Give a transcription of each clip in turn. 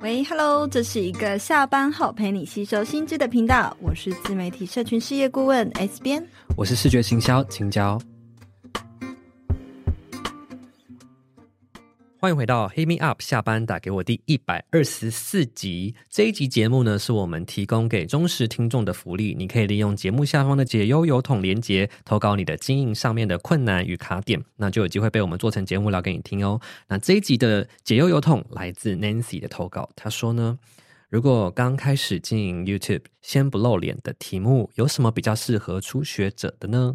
喂，Hello，这是一个下班后陪你吸收新知的频道，我是自媒体社群事业顾问 S 边，我是视觉行销青椒。欢迎回到 Hit Me Up 下班打给我第一百二十四集。这一集节目呢，是我们提供给忠实听众的福利。你可以利用节目下方的解忧邮筒连接，投稿你的经营上面的困难与卡点，那就有机会被我们做成节目聊给你听哦。那这一集的解忧邮筒来自 Nancy 的投稿，他说呢，如果刚开始经营 YouTube，先不露脸的题目，有什么比较适合初学者的呢？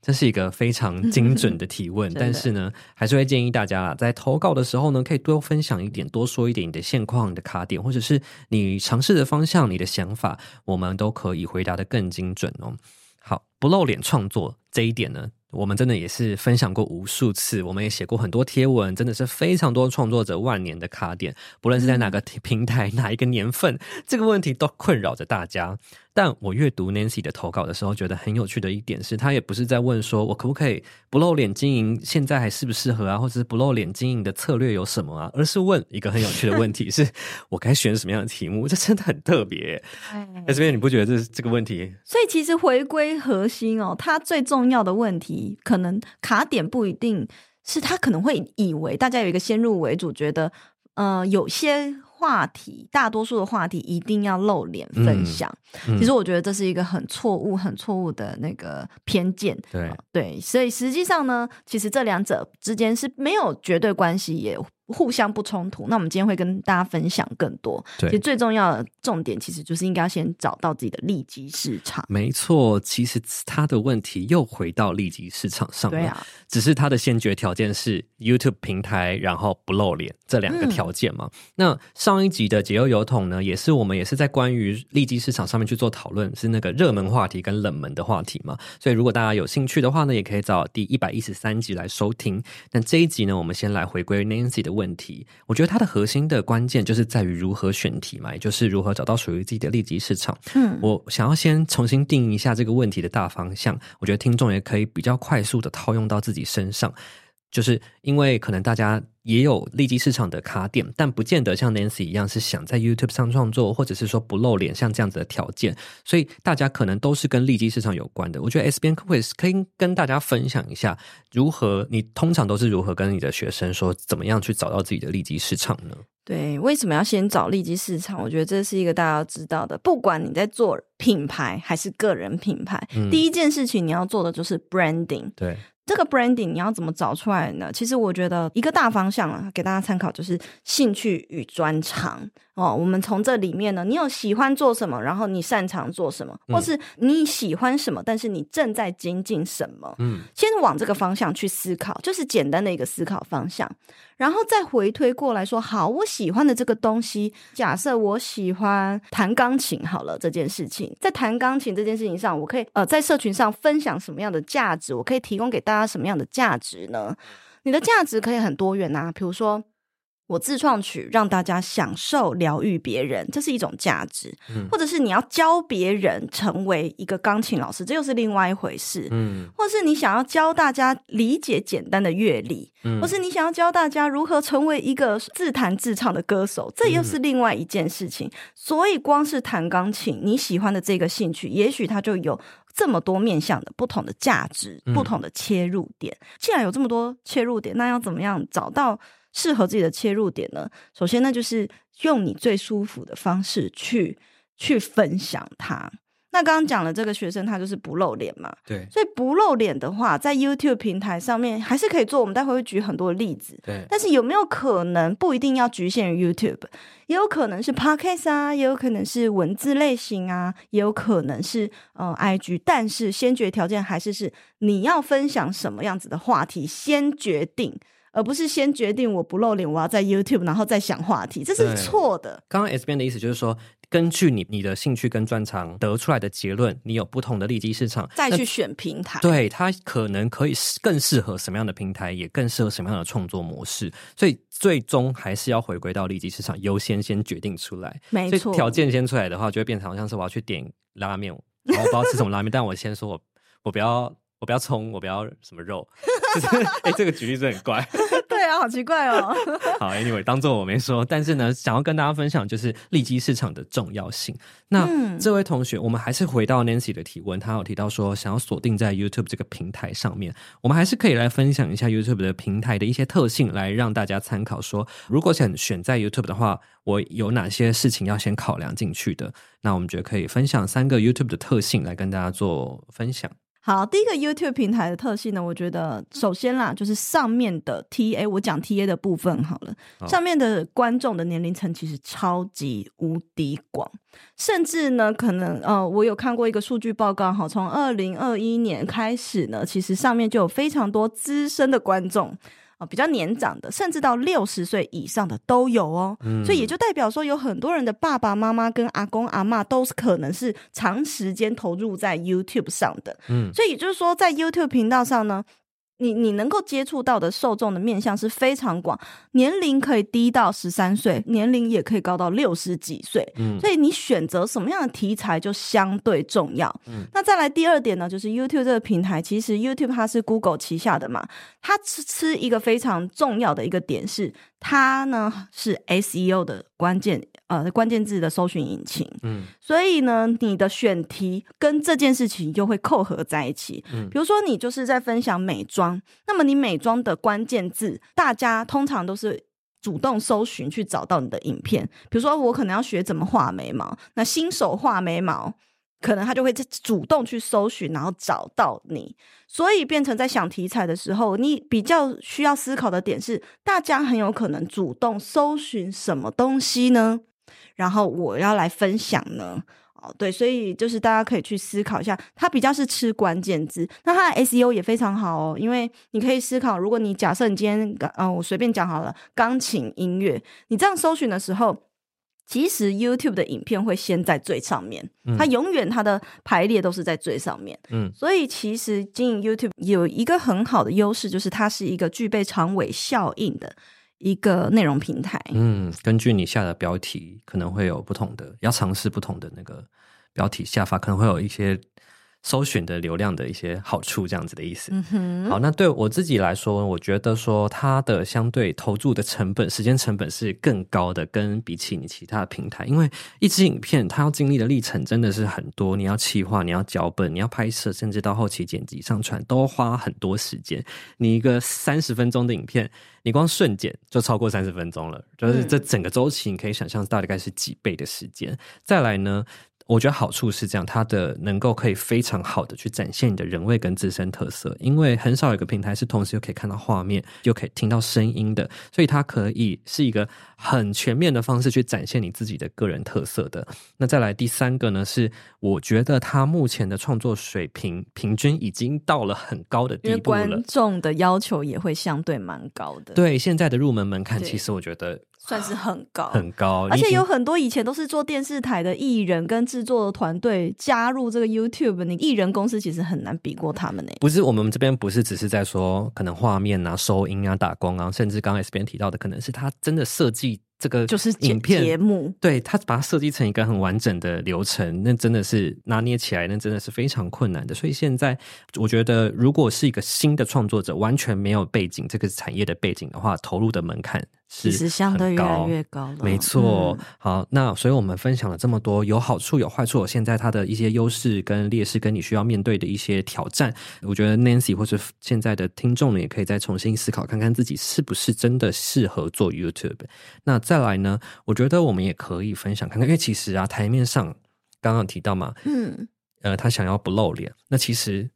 这是一个非常精准的提问，但是呢，还是会建议大家啦，在投稿的时候呢，可以多分享一点，多说一点你的现况、你的卡点，或者是你尝试的方向、你的想法，我们都可以回答的更精准哦。好，不露脸创作这一点呢，我们真的也是分享过无数次，我们也写过很多贴文，真的是非常多创作者万年的卡点，不论是在哪个平台、哪一个年份，这个问题都困扰着大家。但我阅读 Nancy 的投稿的时候，觉得很有趣的一点是，他也不是在问说我可不可以不露脸经营，现在还适不适合啊，或者是不露脸经营的策略有什么啊，而是问一个很有趣的问题：是我该选什么样的题目？这真的很特别。哎，这边你不觉得这这个问题？所以其实回归核心哦，它最重要的问题，可能卡点不一定是他可能会以为大家有一个先入为主，觉得呃有些。话题，大多数的话题一定要露脸分享。其实我觉得这是一个很错误、很错误的那个偏见。对对，所以实际上呢，其实这两者之间是没有绝对关系，也互相不冲突。那我们今天会跟大家分享更多。对，其实最重要的重点，其实就是应该要先找到自己的利基市场。没错，其实他的问题又回到利基市场上了。对啊，只是他的先决条件是 YouTube 平台，然后不露脸这两个条件嘛。嗯、那上一集的解忧油桶呢，也是我们也是在关于利基市场上面去做讨论，是那个热门话题跟冷门的话题嘛。所以如果大家有兴趣的话呢，也可以找第一百一十三集来收听。那这一集呢，我们先来回归 Nancy 的问题。我觉得它的核心的关键就是在于如何选题嘛，也就是如何找到属于自己的利基市场。嗯，我想要先重新定义一下这个问题的大方向，我觉得听众也可以比较快速的套用到自己身上。就是因为可能大家也有利基市场的卡点，但不见得像 Nancy 一样是想在 YouTube 上创作，或者是说不露脸像这样子的条件，所以大家可能都是跟利基市场有关的。我觉得 S 编可以可以跟大家分享一下，如何你通常都是如何跟你的学生说，怎么样去找到自己的利基市场呢？对，为什么要先找利基市场？我觉得这是一个大家要知道的，不管你在做品牌还是个人品牌，嗯、第一件事情你要做的就是 branding。对。这个 branding 你要怎么找出来呢？其实我觉得一个大方向啊，给大家参考就是兴趣与专长哦。我们从这里面呢，你有喜欢做什么，然后你擅长做什么，或是你喜欢什么，但是你正在精进什么，嗯，先往这个方向去思考，就是简单的一个思考方向。然后再回推过来说，好，我喜欢的这个东西，假设我喜欢弹钢琴，好了，这件事情，在弹钢琴这件事情上，我可以呃在社群上分享什么样的价值？我可以提供给大家什么样的价值呢？你的价值可以很多元呐，比如说。我自创曲让大家享受疗愈别人，这是一种价值。嗯，或者是你要教别人成为一个钢琴老师，这又是另外一回事。嗯，或是你想要教大家理解简单的乐理，嗯，或是你想要教大家如何成为一个自弹自唱的歌手，这又是另外一件事情。嗯，所以，光是弹钢琴，你喜欢的这个兴趣，也许它就有这么多面向的不同的价值，不同的切入点。嗯，既然有这么多切入点，那要怎么样找到适合自己的切入点呢？首先呢，就是用你最舒服的方式去去分享它。那刚刚讲了这个学生，他就是不露脸嘛，对。所以不露脸的话，在 YouTube 平台上面还是可以做。我们待会会举很多例子，对。但是有没有可能不一定要局限于 YouTube，也有可能是 Podcast 啊，也有可能是文字类型啊，也有可能是呃 IG。但是先决条件还是是你要分享什么样子的话题，先决定。而不是先决定我不露脸，我要在 YouTube，然后再想话题，这是错的。刚刚 S 边的意思就是说，根据你你的兴趣跟专长得出来的结论，你有不同的利基市场，再去选平台。对，它可能可以更适合什么样的平台，也更适合什么样的创作模式。所以最终还是要回归到利基市场优先先决定出来。没错，条件先出来的话，就会变成好像是我要去点拉面，然后我不知道吃什么拉面，但我先说我我不要。我不要葱，我不要什么肉，就是哎、欸，这个举例是很怪。对啊，好奇怪哦。好，Anyway，当做我没说。但是呢，想要跟大家分享就是利基市场的重要性。那、嗯、这位同学，我们还是回到 Nancy 的提问，他有提到说想要锁定在 YouTube 这个平台上面，我们还是可以来分享一下 YouTube 的平台的一些特性，来让大家参考说。说如果想选在 YouTube 的话，我有哪些事情要先考量进去的？那我们觉得可以分享三个 YouTube 的特性来跟大家做分享。好，第一个 YouTube 平台的特性呢，我觉得首先啦，就是上面的 TA，我讲 TA 的部分好了。好上面的观众的年龄层其实超级无敌广，甚至呢，可能呃，我有看过一个数据报告，哈，从二零二一年开始呢，其实上面就有非常多资深的观众。啊，比较年长的，甚至到六十岁以上的都有哦，嗯、所以也就代表说，有很多人的爸爸妈妈跟阿公阿妈都是可能是长时间投入在 YouTube 上的，嗯，所以也就是说，在 YouTube 频道上呢。你你能够接触到的受众的面向是非常广，年龄可以低到十三岁，年龄也可以高到六十几岁，嗯，所以你选择什么样的题材就相对重要。嗯，那再来第二点呢，就是 YouTube 这个平台，其实 YouTube 它是 Google 旗下的嘛，它吃吃一个非常重要的一个点是。它呢是 SEO 的关键，呃，关键字的搜寻引擎。嗯，所以呢，你的选题跟这件事情就会扣合在一起。嗯，比如说你就是在分享美妆，那么你美妆的关键字，大家通常都是主动搜寻去找到你的影片。比如说我可能要学怎么画眉毛，那新手画眉毛。可能他就会主动去搜寻，然后找到你，所以变成在想题材的时候，你比较需要思考的点是，大家很有可能主动搜寻什么东西呢？然后我要来分享呢？哦，对，所以就是大家可以去思考一下，它比较是吃关键字，那它的 SEO 也非常好哦，因为你可以思考，如果你假设你今天，嗯、呃，我随便讲好了，钢琴音乐，你这样搜寻的时候。其实 YouTube 的影片会先在最上面，嗯、它永远它的排列都是在最上面。嗯，所以其实经营 YouTube 有一个很好的优势，就是它是一个具备长尾效应的一个内容平台。嗯，根据你下的标题，可能会有不同的，要尝试不同的那个标题下发，可能会有一些。搜寻的流量的一些好处，这样子的意思。好，那对我自己来说，我觉得说它的相对投注的成本、时间成本是更高的，跟比起你其他的平台，因为一支影片它要经历的历程真的是很多，你要企划，你要脚本，你要拍摄，甚至到后期剪辑、上传，都花很多时间。你一个三十分钟的影片，你光瞬剪就超过三十分钟了，就是这整个周期，你可以想象大概是几倍的时间。再来呢？我觉得好处是这样，它的能够可以非常好的去展现你的人味跟自身特色，因为很少有一个平台是同时又可以看到画面又可以听到声音的，所以它可以是一个很全面的方式去展现你自己的个人特色的。那再来第三个呢，是我觉得它目前的创作水平平均已经到了很高的地步了，观众的要求也会相对蛮高的。对，现在的入门门槛其实我觉得。算是很高，很高，而且有很多以前都是做电视台的艺人跟制作的团队加入这个 YouTube，你艺人公司其实很难比过他们呢。不是，我们这边不是只是在说可能画面啊、收音啊、打光啊，甚至刚刚 S 边提到的，可能是他真的设计。这个就是影片节目，对，他把它设计成一个很完整的流程，那真的是拿捏起来，那真的是非常困难的。所以现在我觉得，如果是一个新的创作者，完全没有背景，这个产业的背景的话，投入的门槛是其实相对越来越高了。没错，嗯、好，那所以我们分享了这么多，有好处有坏处，现在它的一些优势跟劣势，跟你需要面对的一些挑战，我觉得 Nancy 或是现在的听众呢，也可以再重新思考，看看自己是不是真的适合做 YouTube。那再来呢，我觉得我们也可以分享看看，因为其实啊，台面上刚刚提到嘛，嗯，呃，他想要不露脸，那其实，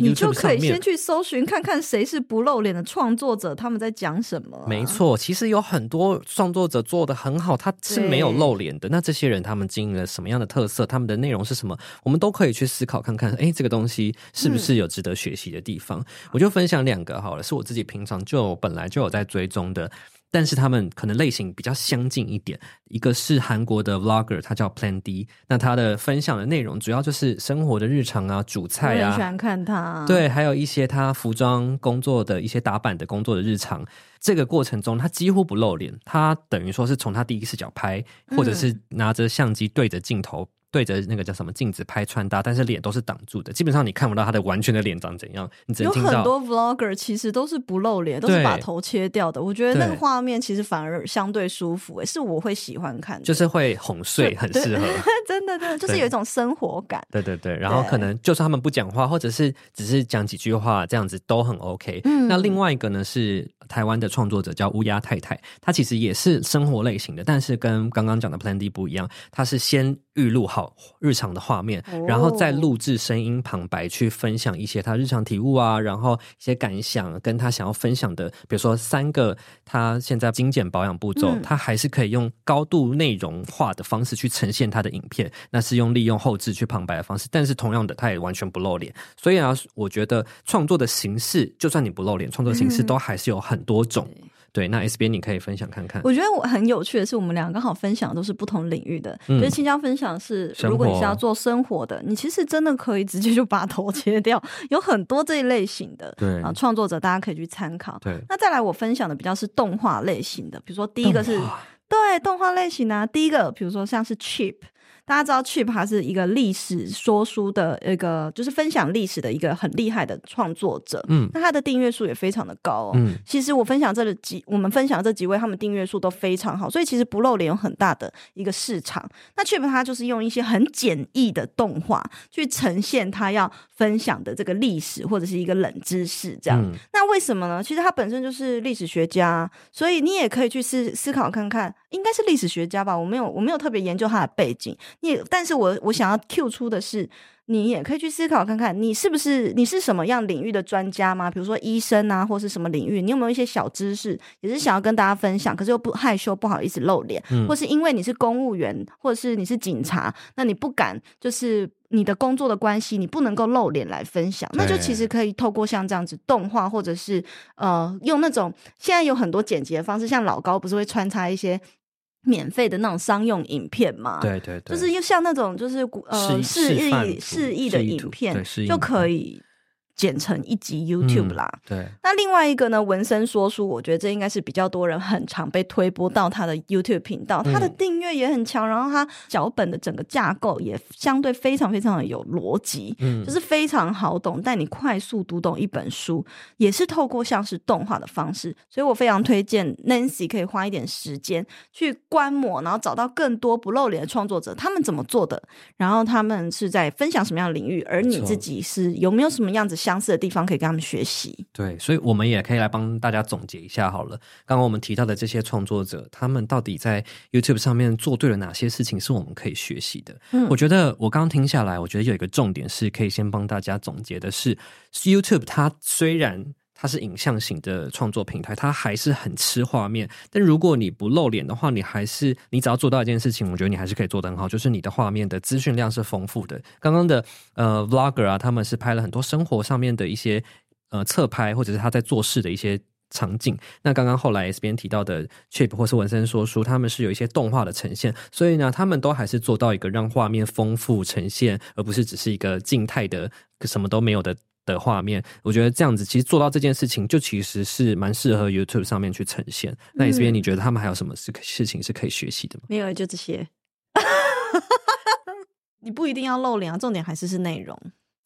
你就可以先去搜寻看看谁是不露脸的创作者，他们在讲什么啊。没错，其实有很多创作者做的很好，他是没有露脸的。那这些人他们经营了什么样的特色？他们的内容是什么？我们都可以去思考看看。哎，这个东西是不是有值得学习的地方？嗯，我就分享两个好了，是我自己平常就本来就有在追踪的。但是他们可能类型比较相近一点，一个是韩国的 Vlogger，他叫 Plan D，那他的分享的内容主要就是生活的日常啊，煮菜啊，我很喜欢看他。对，还有一些他服装工作的一些打板的工作的日常，这个过程中他几乎不露脸，他等于说是从他第一视角拍，或者是拿着相机对着镜头。对着那个叫什么镜子拍穿搭，但是脸都是挡住的，基本上你看不到他的完全的脸长怎样。有很多 vlogger 其实都是不露脸，都是把头切掉的。我觉得那个画面其实反而相对舒服，欸，诶，是我会喜欢看的，就是会哄睡，很适合。真的，真的，就是有一种生活感。对对对，然后可能就算他们不讲话，或者是只是讲几句话，这样子都很 OK。嗯，那另外一个呢是台湾的创作者叫乌鸦太太，她其实也是生活类型的，但是跟刚刚讲的 Plan D 不一样，她是先预录好日常的画面，然后再录制声音旁白去分享一些她日常体悟啊，然后一些感想，跟她想要分享的，比如说三个他现在精简保养步骤，他还是可以用高度内容化的方式去呈现他的影片，那是用利用后置去旁白的方式，但是同样的，他也完全不露脸，所以啊，我觉得创作的形式，就算你不露脸，创作形式都还是有很多种。对，那 S 编你可以分享看看。我觉得我很有趣的是，我们俩刚好分享的都是不同领域的。嗯、就是青江分享是，如果你是要做生活的，你其实真的可以直接就把头切掉，有很多这一类型的。对啊，创作者大家可以去参考。对，那再来我分享的比较是动画类型的，比如说第一个是，对，动画类型啊，第一个比如说像是 Cheap。大家知道 Chip 他是一个历史说书的一个，就是分享历史的一个很厉害的创作者。嗯，那他的订阅数也非常的高哦。嗯，其实我分享这几，我们分享这几位，他们订阅数都非常好，所以其实不露脸有很大的一个市场。那 Chip 他就是用一些很简易的动画去呈现他要分享的这个历史或者是一个冷知识，这样。嗯，那为什么呢？其实他本身就是历史学家，所以你也可以去思思考看看。应该是历史学家吧，我没有我没有特别研究他的背景。你，但是我我想要 Q 出的是，你也可以去思考看看，你是不是你是什么样领域的专家吗？比如说医生啊，或是什么领域，你有没有一些小知识，也是想要跟大家分享，可是又不害羞，不好意思露脸，嗯、或是因为你是公务员，或者是你是警察，那你不敢就是。你的工作的关系，你不能够露脸来分享，那就其实可以透过像这样子动画，或者是呃用那种现在有很多剪辑的方式，像老高不是会穿插一些免费的那种商用影片嘛？对对对，就是又像那种就是呃示意示意的影片就可以。剪成一集 YouTube 啦，嗯，对。那另外一个呢，文森说书，我觉得这应该是比较多人很常被推播到他的 YouTube 频道，他的订阅也很强，然后他脚本的整个架构也相对非常非常的有逻辑，嗯，就是非常好懂，带你快速读懂一本书，也是透过像是动画的方式，所以我非常推荐 Nancy 可以花一点时间去观摩，然后找到更多不露脸的创作者，他们怎么做的，然后他们是在分享什么样的领域，而你自己是有没有什么样子相似的地方可以跟他们学习，对，所以我们也可以来帮大家总结一下好了。刚刚我们提到的这些创作者，他们到底在 YouTube 上面做对了哪些事情，是我们可以学习的？嗯，我觉得我刚刚听下来，我觉得有一个重点是可以先帮大家总结的是，YouTube 它虽然。它是影像型的创作平台，它还是很吃画面。但如果你不露脸的话，你还是你只要做到一件事情，我觉得你还是可以做得很好，就是你的画面的资讯量是丰富的。刚刚的呃 Vlogger 啊，他们是拍了很多生活上面的一些呃侧拍，或者是他在做事的一些场景。那刚刚后来 S 边提到的 Chip 或是文森说书，他们是有一些动画的呈现，所以呢，他们都还是做到一个让画面丰富呈现，而不是只是一个静态的什么都没有的。的画面，我觉得这样子其实做到这件事情，就其实是蛮适合 YouTube 上面去呈现。那你这边你觉得他们还有什么事事情是可以学习的吗？没有，就这些。你不一定要露脸啊，重点还是是内容。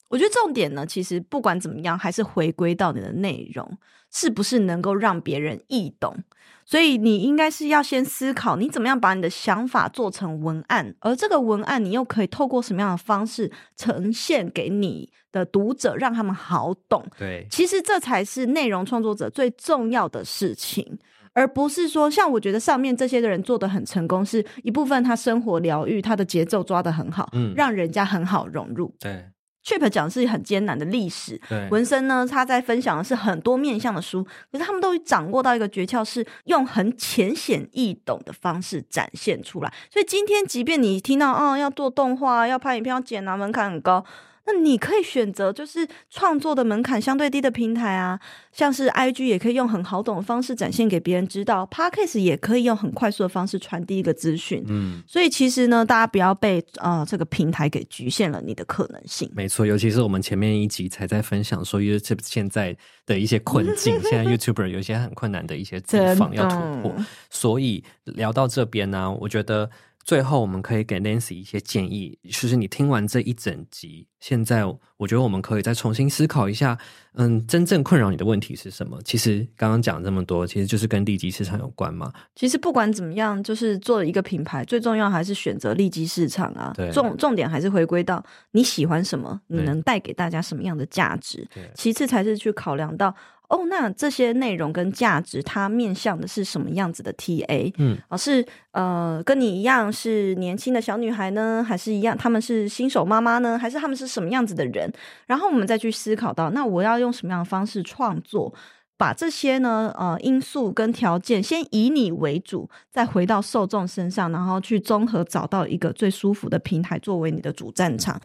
我觉得重点呢，其实不管怎么样，还是回归到你的内容是不是能够让别人易懂。所以你应该是要先思考，你怎么样把你的想法做成文案，而这个文案你又可以透过什么样的方式呈现给你的读者，让他们好懂。对，其实这才是内容创作者最重要的事情，而不是说像我觉得上面这些的人做得很成功，是一部分他生活疗愈，他的节奏抓得很好，嗯，让人家很好融入。对。Chip 讲的是很艰难的历史，文森呢，他在分享的是很多面向的书，可是他们都掌握到一个诀窍，是用很浅显易懂的方式展现出来。所以今天，即便你听到哦，要做动画，要拍影片，要剪啊，门槛很高。那你可以选择就是创作的门槛相对低的平台啊，像是 IG 也可以用很好懂的方式展现给别人知道，Podcast 也可以用很快速的方式传递一个资讯。嗯，所以其实呢，大家不要被呃这个平台给局限了你的可能性。没错，尤其是我们前面一集才在分享说 YouTube 现在的一些困境，现在 YouTuber 有一些很困难的一些地 方要突破，所以聊到这边呢、啊，我觉得。最后我们可以给 Nancy 一些建议，就是你听完这一整集，现在我觉得我们可以再重新思考一下，嗯，真正困扰你的问题是什么？其实刚刚讲这么多，其实就是跟利基市场有关嘛。其实不管怎么样，就是做一个品牌，最重要还是选择利基市场啊。重重点还是回归到你喜欢什么，你能带给大家什么样的价值。对，其次才是去考量到。哦，那这些内容跟价值，它面向的是什么样子的 TA？嗯，啊，是呃，跟你一样是年轻的小女孩呢，还是一样他们是新手妈妈呢，还是他们是什么样子的人？然后我们再去思考到，那我要用什么样的方式创作，把这些呢，呃，因素跟条件先以你为主，再回到受众身上，然后去综合找到一个最舒服的平台作为你的主战场。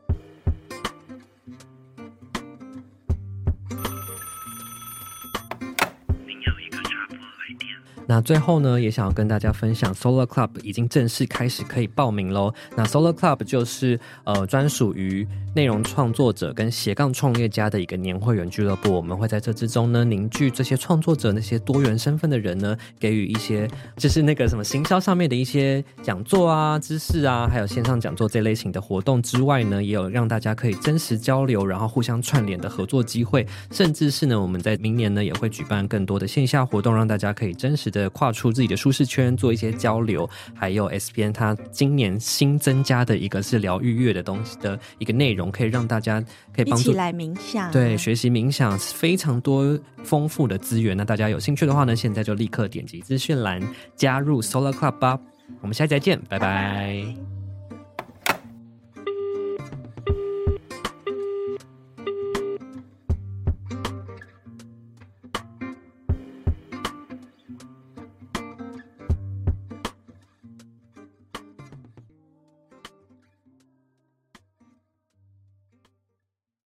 那最后呢，也想要跟大家分享，Solar Club 已经正式开始可以报名喽。那 Solar Club 就是呃专属于内容创作者跟斜杠创业家的一个年会员俱乐部。我们会在这之中呢，凝聚这些创作者那些多元身份的人呢，给予一些就是那个什么行销上面的一些讲座啊、知识啊，还有线上讲座这类型的活动之外呢，也有让大家可以真实交流，然后互相串联的合作机会。甚至是呢，我们在明年呢也会举办更多的线下活动，让大家可以真实的。跨出自己的舒适圈，做一些交流，还有 S 边它今年新增加的一个是疗愈乐的东西的一个内容，可以让大家可以帮助一起来冥想，对，学习冥想，非常多丰富的资源。那大家有兴趣的话呢，现在就立刻点击资讯栏加入 Solar Club 吧。我们下期再见，拜拜。拜拜。